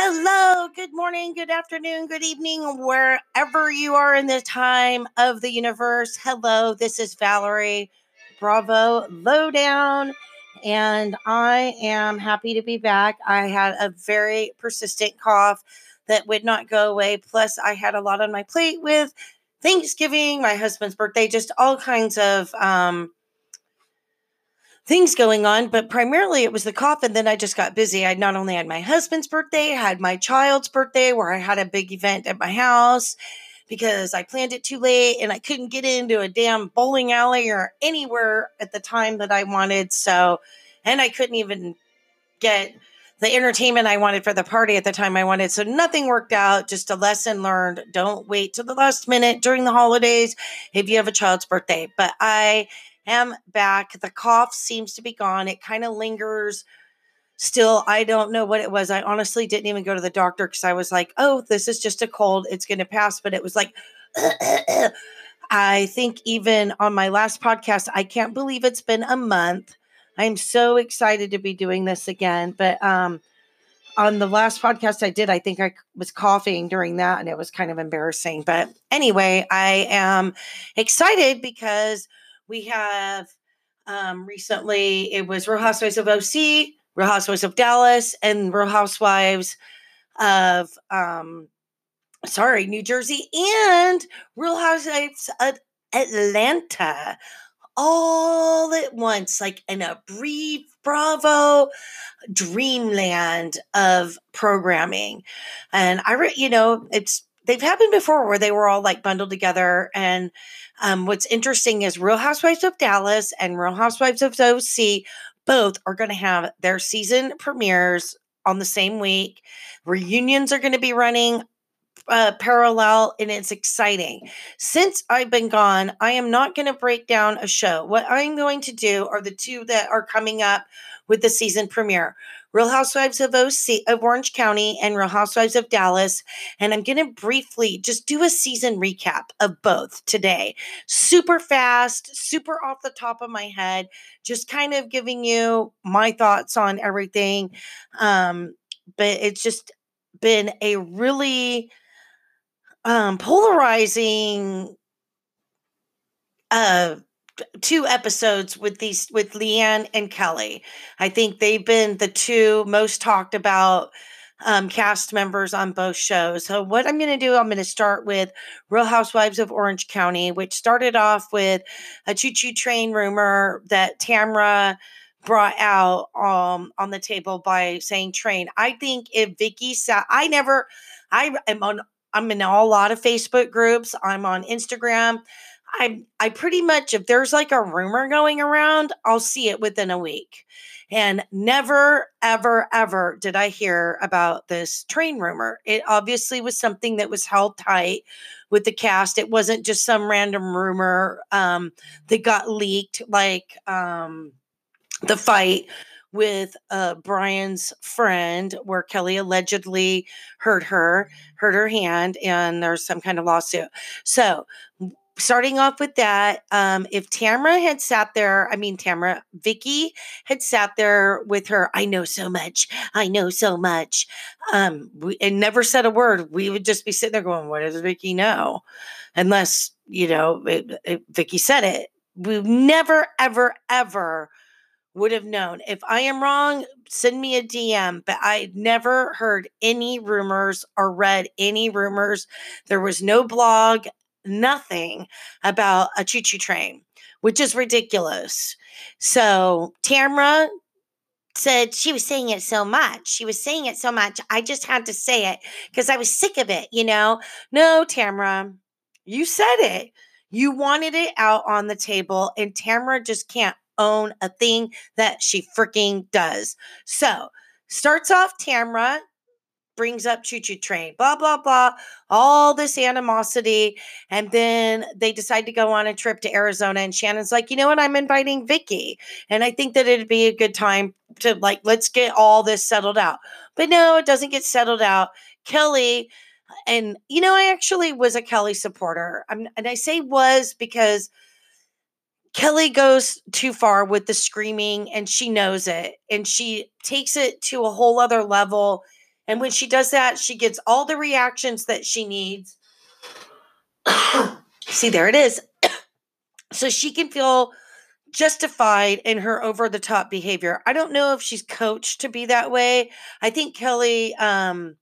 Hello, good morning, good afternoon, good evening, wherever you are in the time of the universe. Hello, this is Valerie Bravo Lowdown, and I am happy to be back. I had a very persistent cough that would not go away. Plus, I had a lot on my plate with Thanksgiving, my husband's birthday, just all kinds of um, things going on, but primarily it was the cough. And then I just got busy. I not only had my husband's birthday, I had my child's birthday where I had a big event at my house because I planned it too late and I couldn't get into a damn bowling alley or anywhere at the time that I wanted. So, and I couldn't even get the entertainment I wanted for the party at the time I wanted. So nothing worked out. Just a lesson learned. Don't wait till the last minute during the holidays if you have a child's birthday. But I am back. The cough seems to be gone. It kind of lingers still. I don't know what it was. I honestly didn't even go to the doctor because I was like, oh, this is just a cold. It's going to pass. But it was like, I think even on my last podcast, I can't believe it's been a month. I'm so excited to be doing this again. But um, on the last podcast I did, I think I was coughing during that and it was kind of embarrassing. But anyway, I am excited because we have um, recently, it was Real Housewives of OC, Real Housewives of Dallas, and Real Housewives of, um, sorry, New Jersey, and Real Housewives of Atlanta all at once, like in a brief Bravo dreamland of programming. And I, re- you know, it's they've happened before where they were all like bundled together and um, what's interesting is Real Housewives of Dallas and Real Housewives of OC both are going to have their season premieres on the same week. Reunions are going to be running uh, parallel and it's exciting. Since I've been gone, I am not going to break down a show. What I'm going to do are the two that are coming up with the season premiere. Real Housewives of OC of Orange County and Real Housewives of Dallas. And I'm going to briefly just do a season recap of both today. Super fast, super off the top of my head, just kind of giving you my thoughts on everything. Um, but it's just been a really um, polarizing uh two episodes with these with LeeAnne and Kelly. I think they've been the two most talked about um, cast members on both shows. So what I'm going to do, I'm going to start with Real Housewives of Orange County, which started off with a choo-choo train rumor that Tamra brought out um, on the table by saying train. I think if Vicki sat, I never, I am on, I'm in a lot of Facebook groups. I'm on Instagram. I I pretty much if there's like a rumor going around, I'll see it within a week. And never ever ever did I hear about this train rumor. It obviously was something that was held tight with the cast. It wasn't just some random rumor um, that got leaked like um, the fight with uh, Brian's friend, where Kelly allegedly hurt her, hurt her hand, and there's some kind of lawsuit. So starting off with that, um, if Tamra had sat there, I mean, Tamra, Vicki had sat there with her, I know so much, I know so much, um, we, and never said a word, we would just be sitting there going, What does Vicki know? Unless, you know, it, it, Vicki said it. We never, ever, ever would have known. If I am wrong, send me a DM. But I never heard any rumors or read any rumors. There was no blog, nothing about a choo choo train, which is ridiculous. So Tamra said she was saying it so much. She was saying it so much. I just had to say it because I was sick of it, you know? No, Tamra, you said it. You wanted it out on the table, and Tamra just can't own a thing that she freaking does. So, starts off Tamra brings up Choo Choo Train, blah, blah, blah, all this animosity. And then they decide to go on a trip to Arizona. And Shannon's like, you know what? I'm inviting Vicki. And I think that it'd be a good time to, like, let's get all this settled out. But no, it doesn't get settled out. Kelly, and, you know, I actually was a Kelly supporter. I'm, and I say was because. Kelly goes too far with the screaming and she knows it and she takes it to a whole other level And when she does that, she gets all the reactions that she needs. See, there it is. so she can feel justified in her over the top behavior. I don't know if she's coached to be that way. I think Kelly um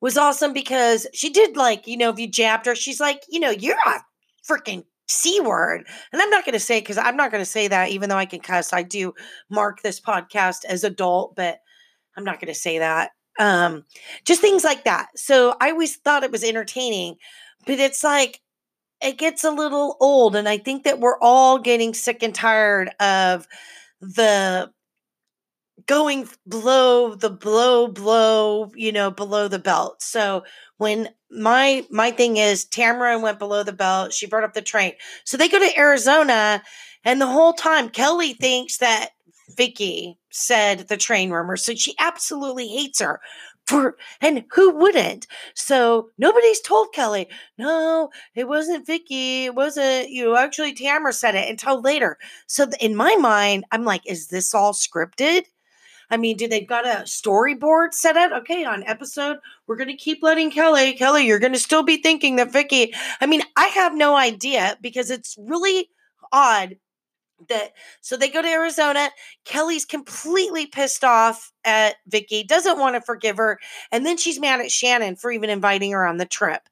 was awesome because she did like, you know, if you jabbed her, she's like, you know, you're a freaking C word. And I'm not going to say, because I'm not going to say that, even though I can cuss. I do mark this podcast as adult, but I'm not going to say that. Um, just things like that. So I always thought it was entertaining, but it's like, it gets a little old. And I think that we're all getting sick and tired of the going below the blow blow you know below the belt so when my my thing is tamara went below the belt she brought up the train so they go to arizona and the whole time kelly thinks that vicki said the train rumor so she absolutely hates her for and who wouldn't so nobody's told kelly no it wasn't vicki it wasn't you actually tamara said it until later so in my mind i'm like is this all scripted I mean, do they got a storyboard set out? Okay, on episode, we're going to keep letting Kelly, Kelly, you're going to still be thinking that Vicki. I mean, I have no idea because it's really odd that so they go to Arizona. Kelly's completely pissed off at Vicki, doesn't want to forgive her, and then she's mad at Shannon for even inviting her on the trip.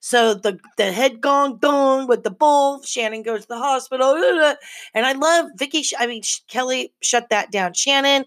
So the the head gong dong with the bull. Shannon goes to the hospital, and I love Vicki. I mean Kelly shut that down. Shannon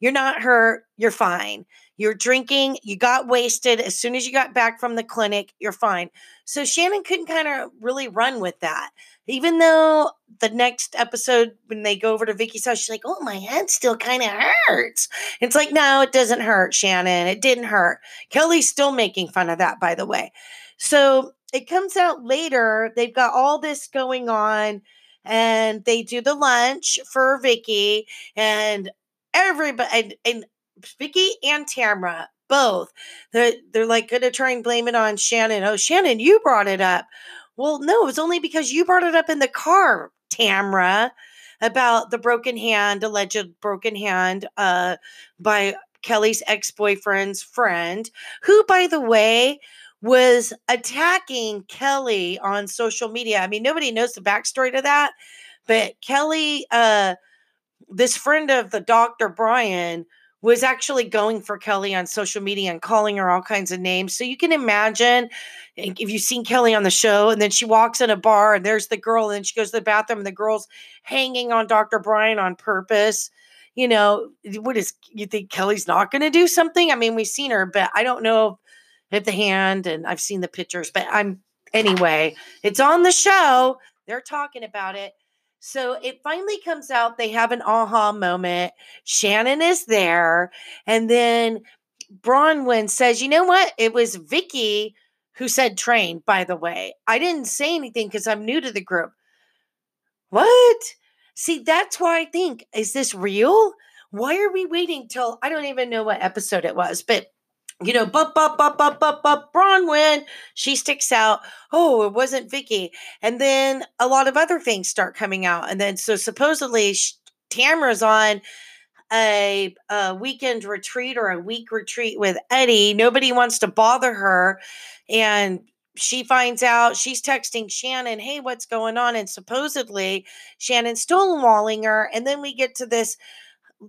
you're not hurt. You're fine. You're drinking. You got wasted. As soon as you got back from the clinic, you're fine. So Shannon couldn't kind of really run with that. Even though the next episode, when they go over to Vicki's house, she's like, oh, my head still kind of hurts. It's like, no, it doesn't hurt, Shannon. It didn't hurt. Kelly's still making fun of that, by the way. So it comes out later. They've got all this going on and they do the lunch for Vicki and everybody and, and Vicki and Tamara both they're they're like gonna try and blame it on Shannon. Oh, Shannon, you brought it up. Well, no, it's only because you brought it up in the car, Tamara, about the broken hand, alleged broken hand, uh, by Kelly's ex-boyfriend's friend, who, by the way, was attacking Kelly on social media. I mean, nobody knows the backstory to that, but Kelly uh this friend of the Dr. Brian was actually going for Kelly on social media and calling her all kinds of names. So you can imagine if you've seen Kelly on the show and then she walks in a bar and there's the girl and then she goes to the bathroom and the girl's hanging on Dr. Brian on purpose. You know, what is you think Kelly's not going to do something? I mean, we've seen her, but I don't know if the hand and I've seen the pictures, but I'm anyway, it's on the show. They're talking about it. So it finally comes out. They have an aha moment. Shannon is there. And then Braunwyn says, you know what? It was Vicky who said train, by the way. I didn't say anything because I'm new to the group. What? See, that's why I think, is this real? Why are we waiting till I don't even know what episode it was, but you know, bup, bup, bup, bup, bup, bup, Braunwyn. She sticks out. Oh, it wasn't Vicki. And then a lot of other things start coming out. And then, so supposedly Tamara's on a, a weekend retreat or a week retreat with Eddie. Nobody wants to bother her. And she finds out she's texting Shannon, hey, what's going on? And supposedly Shannon's stonewalling her. And then we get to this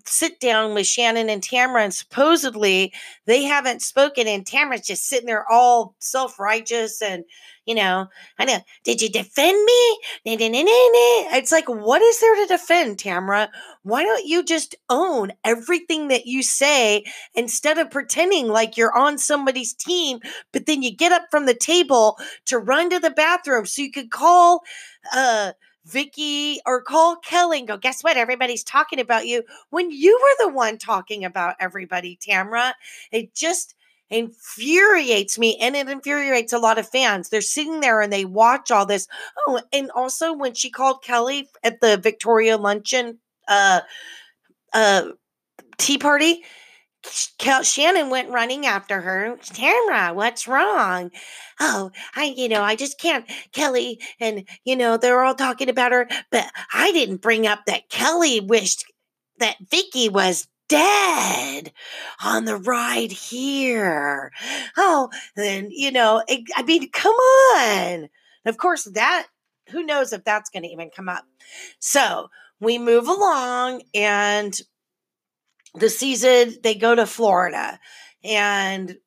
sit down with Shannon and Tamara, and supposedly they haven't spoken, and Tamara's just sitting there all self righteous and you know, I know. Did you defend me? It's like, what is there to defend, Tamara? Why don't you just own everything that you say instead of pretending like you're on somebody's team, but then you get up from the table to run to the bathroom so you could call uh Vicki or call Kelly and go, guess what? Everybody's talking about you when you were the one talking about everybody, Tamara. It just infuriates me and it infuriates a lot of fans. They're sitting there and they watch all this. Oh, and also when she called Kelly at the Victoria luncheon uh uh tea party, Shannon went running after her. Tamara, what's wrong? Oh, I, you know, I just can't. Kelly, and, you know, they're all talking about her, but I didn't bring up that Kelly wished that Vicki was dead. on the ride here. Oh, then, you know, it, I mean, come on. Of course, that, who knows if that's going to even come up. So we move along and the season, they go to Florida. And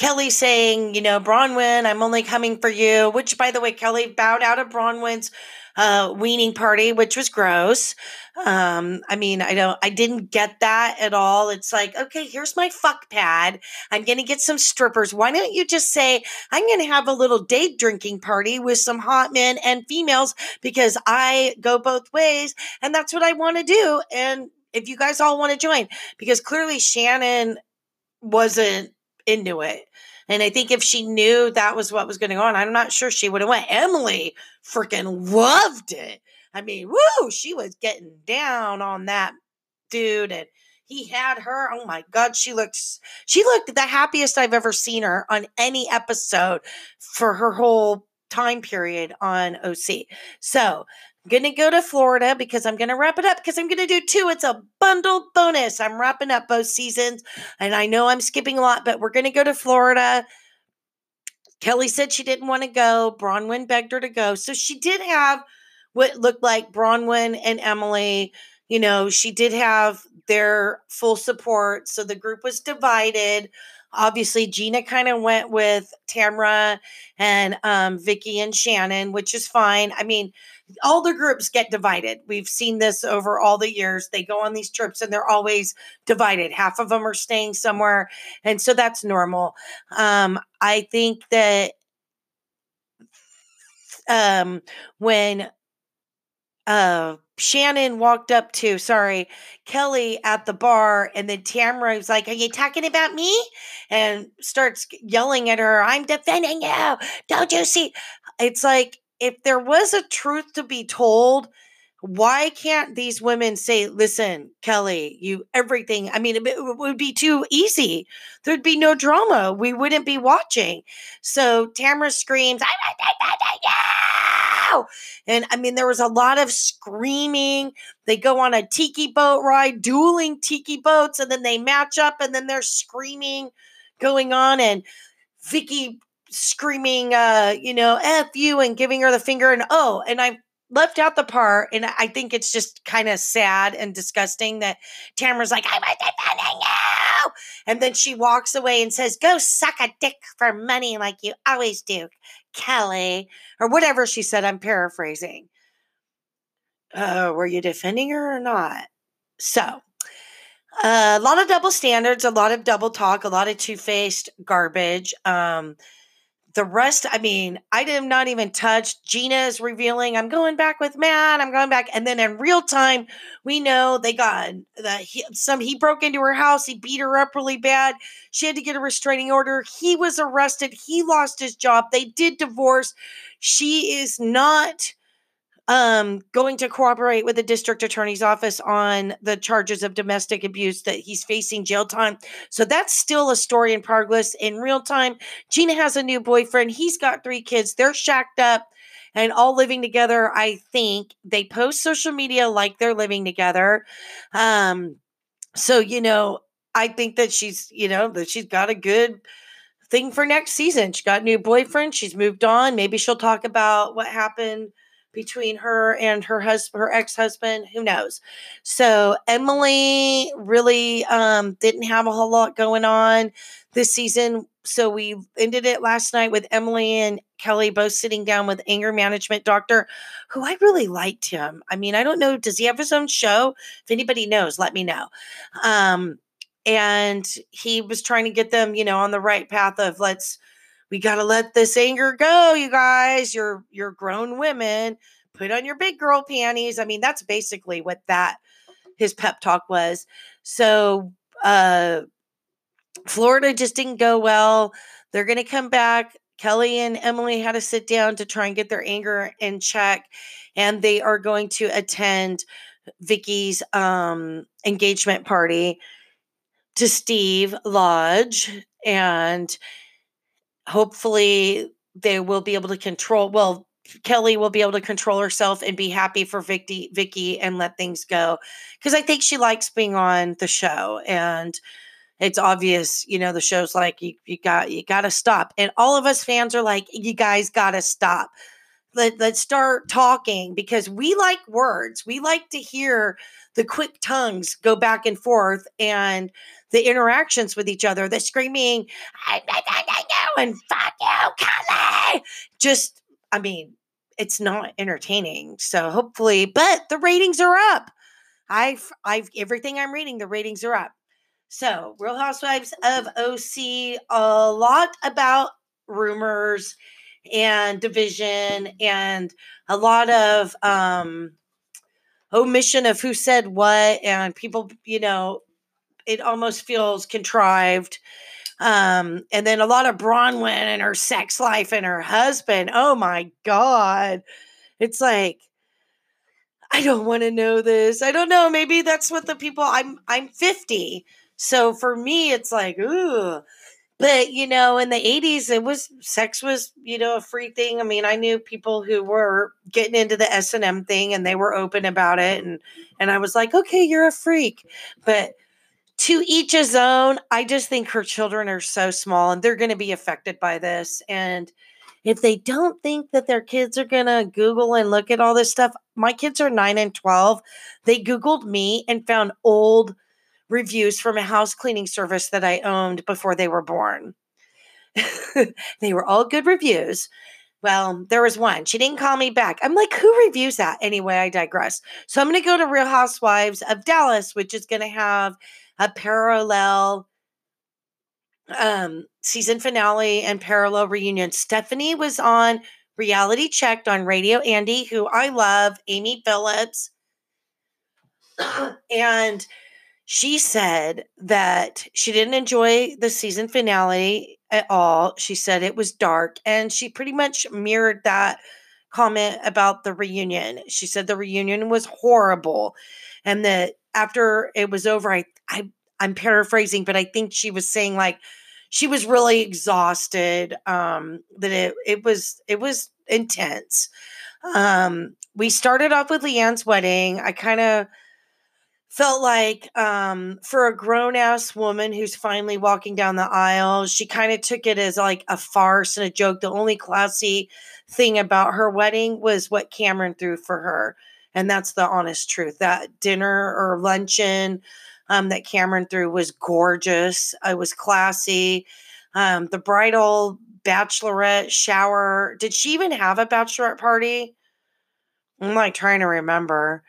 Kelly saying, you know, Braunwyn, I'm only coming for you, which by the way, Kelly bowed out of Braunwyn's uh, weaning party, which was gross. Um, I mean, I don't, I didn't get that at all. It's like, okay, here's my fuck pad. I'm going to get some strippers. Why don't you just say, I'm going to have a little date drinking party with some hot men and females because I go both ways and that's what I want to do. And if you guys all want to join, because clearly Shannon wasn't into it. And I think if she knew that was what was going on, I'm not sure she would have went. Emily freaking loved it. I mean, woo, she was getting down on that dude and he had her. Oh my God, she looked she looked the happiest I've ever seen her on any episode for her whole time period on OC. So going to go to Florida because I'm going to wrap it up because I'm going to do two. It's a bundled bonus. I'm wrapping up both seasons and I know I'm skipping a lot, but we're going to go to Florida. Kelly said she didn't want to go. Braunwyn begged her to go. So she did have what looked like Braunwyn and Emily. You know, she did have their full support. So the group was divided. Obviously, Gina kind of went with Tamra and um, Vicki and Shannon, which is fine. I mean, all the groups get divided. We've seen this over all the years. They go on these trips and they're always divided. Half of them are staying somewhere. And so that's normal. Um, I think that um, when uh, Shannon walked up to, sorry, Kelly at the bar, and then Tamra was like, Are you talking about me? And starts yelling at her, I'm defending you. Don't you see? It's like, if there was a truth to be told, why can't these women say, listen, Kelly, you everything? I mean, it, it, would be too easy. There'd be no drama. We wouldn't be watching. So Tamara screams, I And I mean, there was a lot of screaming. They go on a tiki boat ride, dueling tiki boats, and then they match up, and then they're screaming going on. And Vicki screaming, uh, you know, F you and giving her the finger and oh, and I left out the part, and I think it's just kind of sad and disgusting that Tamara's like, I was defending you. And then she walks away and says, Go suck a dick for money like you always do, Kelly, or whatever she said. I'm paraphrasing. Uh, were you defending her or not? So, uh, a lot of double standards, a lot of double talk, a lot of two faced garbage. Um, the rest, I mean, I did not even touch. Gina is revealing, I'm going back with Matt. I'm going back. And then in real time, we know they got the he, some. He broke into her house. He beat her up really bad. She had to get a restraining order. He was arrested. He lost his job. They did divorce. She is not um, going to cooperate with the district attorney's office on the charges of domestic abuse that he's facing jail time. So that's still a story in progress in real time. Gina has a new boyfriend. He's got three kids. They're shacked up and all living together. I think they post social media like they're living together. Um, so, you know, I think that she's, you know, that she's got a good thing for next season. She got a new boyfriend. She's moved on. Maybe she'll talk about what happened between her and her husband, her ex-husband. Who knows? So Emily really um, didn't have a whole lot going on this season. So we ended it last night with Emily and Kelly both sitting down with anger management doctor, who I really liked him. I mean, I don't know, does he have his own show? If anybody knows, let me know. Um, and he was trying to get them, you know, on the right path of let's we got to let this anger go, you guys. You're you're grown women. Put on your big girl panties. I mean, that's basically what that his pep talk was. So, uh Florida just didn't go well. They're going to come back. Kelly and Emily had to sit down to try and get their anger in check and they are going to attend Vicki's um engagement party to Steve Lodge and hopefully they will be able to control well Kelly will be able to control herself and be happy for Vicki, Vicki and let things go. Because I think she likes being on the show and it's obvious, you know, the show's like, you, you got, you got to stop. And all of us fans are like, you guys got to stop. Let, let's start talking because we like words. We like to hear the quick tongues go back and forth and the interactions with each other, the screaming, and fuck you, Kelly. Just, I mean, it's not entertaining. So hopefully, but the ratings are up. I've, I've, everything I'm reading, the ratings are up. So, Real Housewives of OC, a lot about rumors and division and a lot of um omission of who said what and people, you know, it almost feels contrived. Um, and then a lot of Braunwyn and her sex life and her husband. Oh my God. It's like, I don't want to know this. I don't know. Maybe that's what the people I'm I'm 50. So for me, it's like, ooh. But you know, in the 80s, it was sex was, you know, a free thing. I mean, I knew people who were getting into the S&M thing and they were open about it. And and I was like, okay, you're a freak. But to each his own. I just think her children are so small and they're going to be affected by this. And if they don't think that their kids are going to Google and look at all this stuff, my kids are nine and 12. They Googled me and found old reviews from a house cleaning service that I owned before they were born. they were all good reviews. Well, there was one. She didn't call me back. I'm like, who reviews that? Anyway, I digress. So I'm going to go to Real Housewives of Dallas, which is going to have a parallel um, season finale and parallel reunion. Stephanie was on Reality Checked on Radio Andy, who I love, Amy Phillips. and she said that she didn't enjoy the season finale at all. She said it was dark, and she pretty much mirrored that comment about the reunion. She said the reunion was horrible and that after it was over, I, I I'm paraphrasing, but I think she was saying like she was really exhausted. Um, that it it was it was intense. Um, we started off with LeeAnne's wedding. I kind of felt like um, for a grown ass woman who's finally walking down the aisle, she kind of took it as like a farce and a joke. The only classy thing about her wedding was what Cameron threw for her. And that's the honest truth. That dinner or luncheon um, that Cameron threw was gorgeous. It was classy. Um, the bridal bachelorette shower. Did she even have a bachelorette party? I'm like trying to remember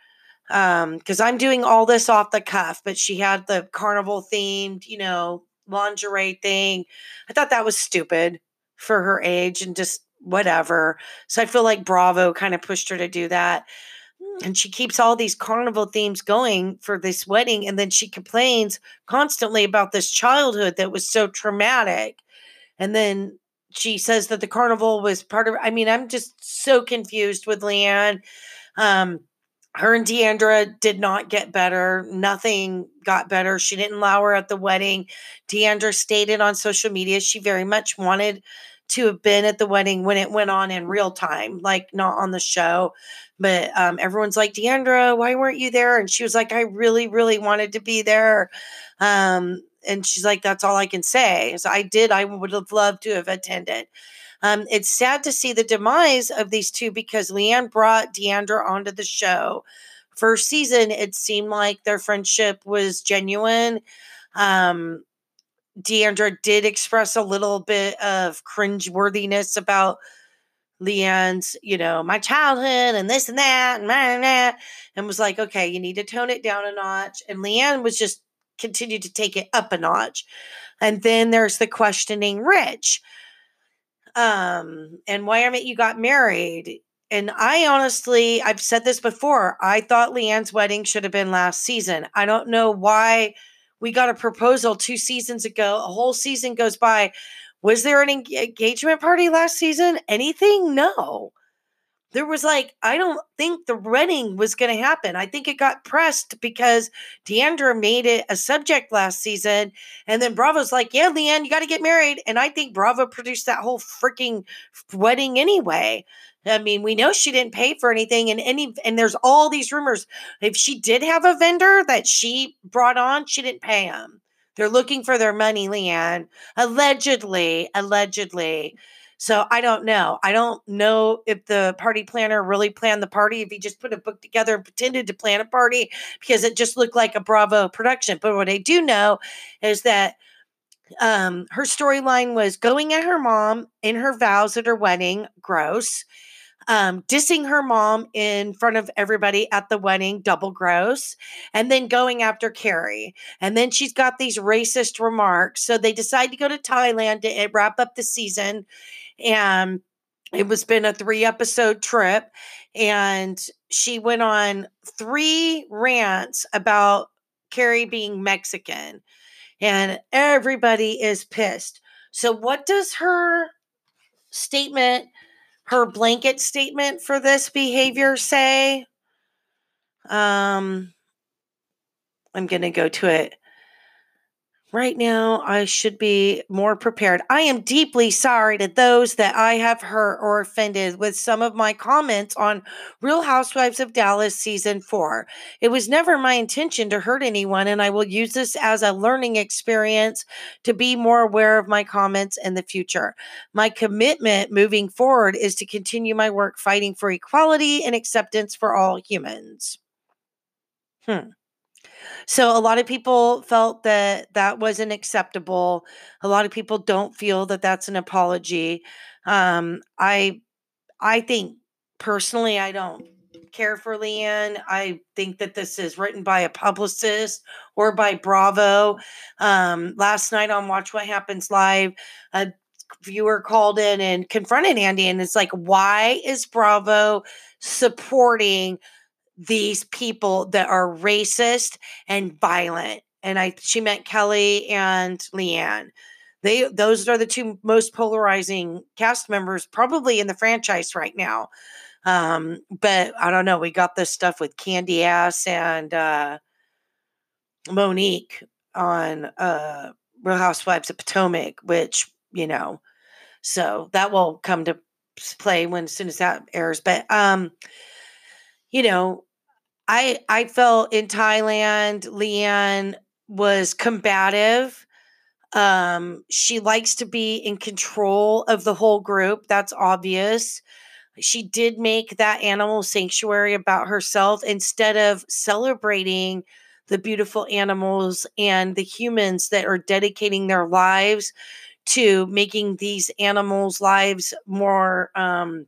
because um, I'm doing all this off the cuff, but she had the carnival themed, you know, lingerie thing. I thought that was stupid for her age and just whatever. So I feel like Bravo kind of pushed her to do that and she keeps all these carnival themes going for this wedding and then she complains constantly about this childhood that was so traumatic and then she says that the carnival was part of i mean i'm just so confused with leeanne um her and D'Andra did not get better. Nothing got better. She didn't allow her at the wedding. D'Andra stated on social media she very much wanted to have been at the wedding when it went on in real time, like not on the show. But um, everyone's like, D'Andra, why weren't you there? And she was like, I really, really wanted to be there. Um, and she's like, that's all I can say. So I did. I would have loved to have attended. Um, it's sad to see the demise of these two because LeeAnne brought D'Andra onto the show. First season, it seemed like their friendship was genuine. Um, D'Andra did express a little bit of cringeworthiness about LeeAnne's, you know, my childhood and this and that and that, and was like, okay, you need to tone it down a notch. And LeeAnne was just continued to take it up a notch. And then there's the questioning Rich. Um, and why aren't you got married? And I honestly, I've said this before. I thought LeeAnne's wedding should have been last season. I don't know why we got a proposal two seasons ago. A whole season goes by. Was there an engagement party last season? Anything? No. there was like, I don't think the wedding was going to happen. I think it got pressed because D'Andra made it a subject last season. And then Bravo's like, yeah, LeeAnne, you got to get married. And I think Bravo produced that whole freaking wedding anyway. I mean, we know she didn't pay for anything, and any and there's all these rumors. If she did have a vendor that she brought on, she didn't pay him. They're looking for their money, LeeAnne. Allegedly, allegedly. So I don't know. I don't know if the party planner really planned the party, if he just put a book together and pretended to plan a party because it just looked like a Bravo production. But what I do know is that um, her storyline was going at her mom in her vows at her wedding, gross um, dissing her mom in front of everybody at the wedding, double gross, and then going after Kary. And then she's got these racist remarks. So they decide to go to Thailand to eh, wrap up the season. And it was been a three episode trip. And she went on three rants about Kary being Mexican. And everybody is pissed. So, what does her statement? Her blanket statement for this behavior say? Um, I'm going to go to it. Right now, I should be more prepared. I am deeply sorry to those that I have hurt or offended with some of my comments on Real Housewives of Dallas season four. It was never my intention to hurt anyone, and I will use this as a learning experience to be more aware of my comments in the future. My commitment moving forward is to continue my work fighting for equality and acceptance for all humans. Hmm. So a lot of people felt that that wasn't acceptable. A lot of people don't feel that that's an apology. Um, I I think personally I don't care for LeeAnne. I think that this is written by a publicist or by Bravo. Um, last night on Watch What Happens Live, a viewer called in and confronted Andy, and it's like, why is Bravo supporting these people that are racist and violent. And I she meant Kelly and LeeAnne. They those are the two most polarizing cast members probably in the franchise right now. Um, but I don't know. We got this stuff with Candiace and uh, Monique on uh, Real Housewives of Potomac, which you know, so that will come to play when as soon as that airs. But um, you know, I I felt in Thailand, LeeAnne was combative. Um, she likes to be in control of the whole group. That's obvious. She did make that animal sanctuary about herself instead of celebrating the beautiful animals and the humans that are dedicating their lives to making these animals' lives more um,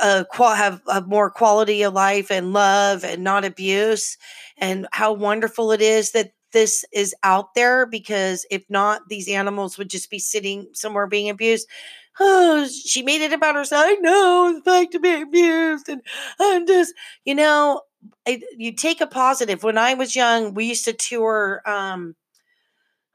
uh, qual- have more quality of life and love and not abuse and how wonderful it is that this is out there because if not these animals would just be sitting somewhere being abused. Oh she made it about herself i know it's like to be abused and i'm just you know I, you take a positive. When i was young we used to tour um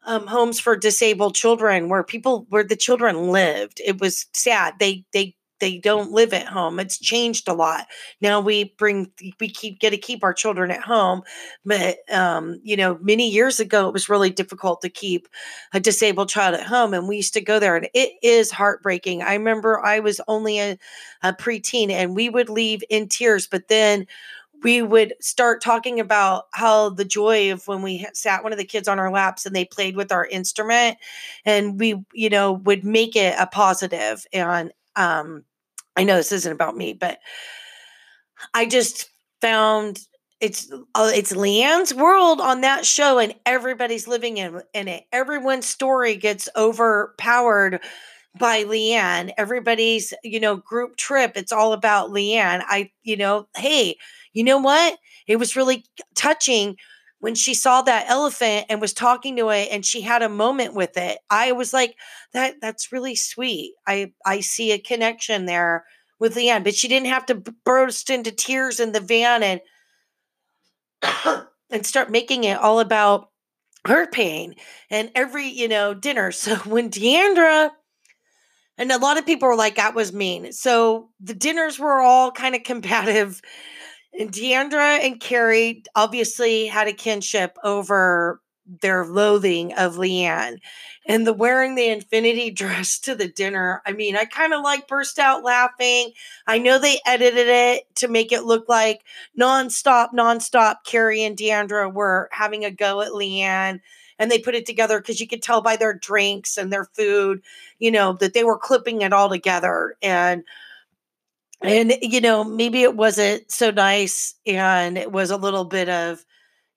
um, homes for disabled children where people where the children lived. It was sad. They they they don't live at home. It's changed a lot. Now we bring we keep get to keep our children at home, but um, you know, many years ago it was really difficult to keep a disabled child at home, and we used to go there, and it is heartbreaking. I remember I was only a, a preteen, and we would leave in tears, but then we would start talking about how the joy of when we sat one of the kids on our laps and they played with our instrument and we you know would make it a positive and um, I know this isn't about me, but I just found it's uh, it's LeeAnne's world on that show, and everybody's living in in it. Everyone's story gets overpowered by LeeAnne. Everybody's you know group trip. It's all about LeeAnne. I you know, hey, you know what? It was really touching when she saw that elephant and was talking to it and she had a moment with it i was like that that's really sweet i i see a connection there with leanne but she didn't have to burst into tears in the van and and start making it all about her pain and every you know dinner so when deandra And a lot of people were like, that was mean. So the dinners were all kind of combative. And D'Andra and Kary obviously had a kinship over their loathing of LeeAnne and the wearing the infinity dress to the dinner. I mean, I kind of like burst out laughing. I know they edited it to make it look like nonstop, nonstop. Kary and D'Andra were having a go at LeeAnne and they put it together because you could tell by their drinks and their food, you know, that they were clipping it all together. And and you know, maybe it wasn't so nice and it was a little bit of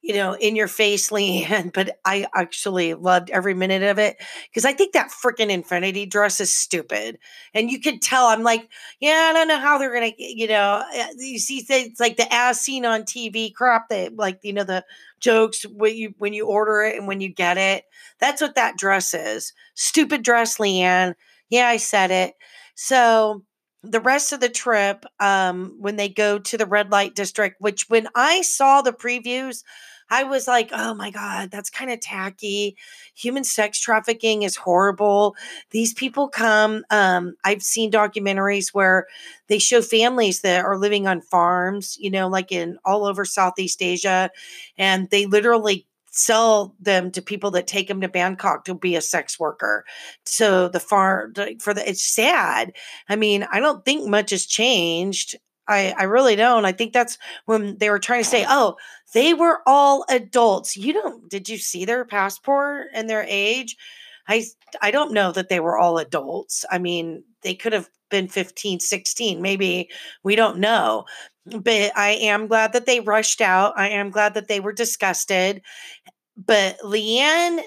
you know, in your face, LeeAnne, but I actually loved every minute of it because I think that freaking infinity dress is stupid. And you could tell I'm like, yeah, I don't know how they're gonna, you know, eh, you see it's like the as seen on TV crap that like, you know, the jokes when you when you order it and when you get it. That's what that dress is. Stupid dress, LeeAnne. Yeah, I said it. So the rest of the trip, um, when they go to the red light district, which when I saw the previews, I was like, oh my God, that's kind of tacky. Human sex trafficking is horrible. These people come. Um, I've seen documentaries where they show families that are living on farms, you know, like in all over Southeast Asia, and they literally sell them to people that take them to Bangkok to be a sex worker. So the farm for the it's sad. I mean, I don't think much has changed. I, I really don't. I think that's when they were trying to say, oh, they were all adults. You don't, did you see their passport and their age? I, I don't know that they were all adults. I mean, they could have been 15, 16, maybe. We don't know. But I am glad that they rushed out. I am glad that they were disgusted. But LeeAnne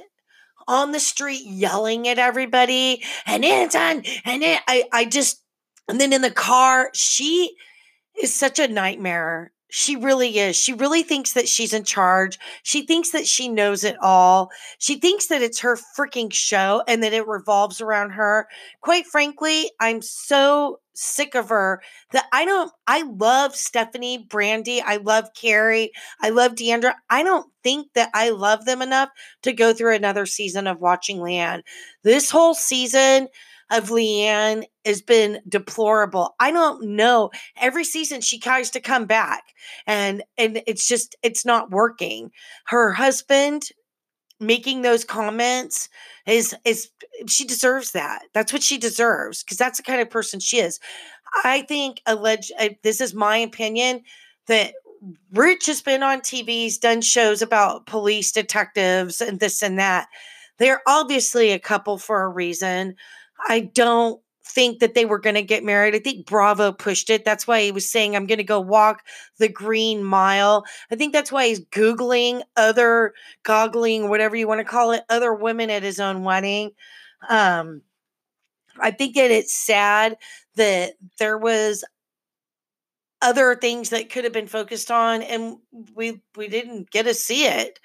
on the street yelling at everybody and it's on and it, I, I just, and then in the car, she, is such a nightmare. She really is. She really thinks that she's in charge. She thinks that she knows it all. She thinks that it's her freaking show and that it revolves around her. Quite frankly, I'm so sick of her that I don't, I love Stephanie, Brandi. I love Kary, I love D'Andra. I don't think that I love them enough to go through another season of watching LeeAnne. This whole season, of LeeAnne has been deplorable. I don't know. Every season she tries to come back and and it's just it's not working. Her husband making those comments is is she deserves that. That's what she deserves because that's the kind of person she is. I think alleged uh, this is my opinion that Rich has been on TV, he's done shows about police detectives and this and that. They're obviously a couple for a resion. I don't think that they were going to get married. I think Bravo pushed it. That's why he was saying, I'm going to go walk the green mile. I think that's why he's Googling other, goggling, whatever you want to call it, other women at his own wedding. Um, I think that it's sad that there was other things that could have been focused on and we we didn't get to see it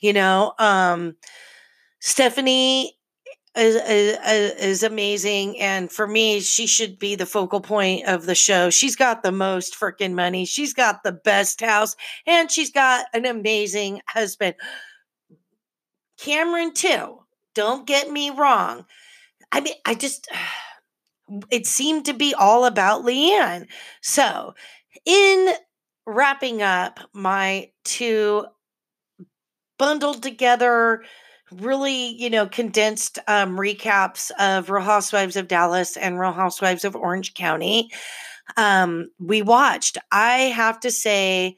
you know um stephanie is, is, is amazing. And for me, she should be the focal point of the show. She's got the most freaking money. She's got the best house and she's got an amazing husband. Cameron, too. Don't get me wrong. I mean, I just, it seemed to be all about LeeAnne. So, in wrapping up my two bundled together really, you know, condensed um, recaps of Real Housewives of Dallas and Real Housewives of Orange County. Um, we watched. I have to say,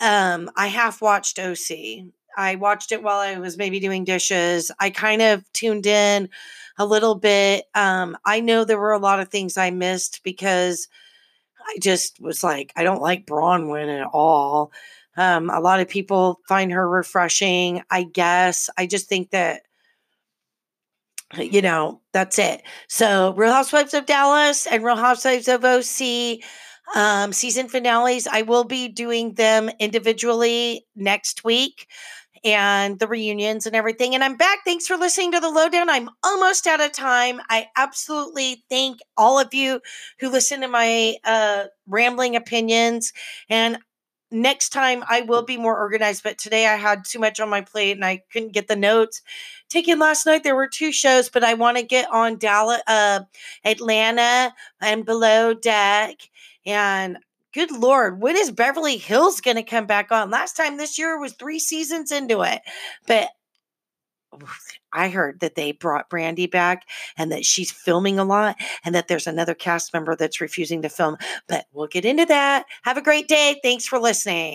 um, I half watched OC. I watched it while I was maybe doing dishes. I kind of tuned in a little bit. Um, I know there were a lot of things I missed because I just was like, I don't like Braunwyn at all. Um, a lot of people find her refreshing, I guess. I just think that, you know, that's it. So, Real Housewives of Dallas and Real Housewives of OC um, season finales, I will be doing them individually next week and the reunions and everything. And I'm back. Thanks for listening to the lowdown. I'm almost out of time. I absolutely thank all of you who listen to my uh, rambling opinions. And next time I will be more organized, but today I had too much on my plate and I couldn't get the notes taken last night. There were two shows, but I want to get on Dallas, uh, Atlanta and Below Deck. And good Lord, when is Beverly Hills going to come back on? Last time this year was three seasons into it, but I heard that they brought Brandi back and that she's filming a lot and that there's another cast member that's refusing to film. But we'll get into that. Have a great day. Thanks for listening.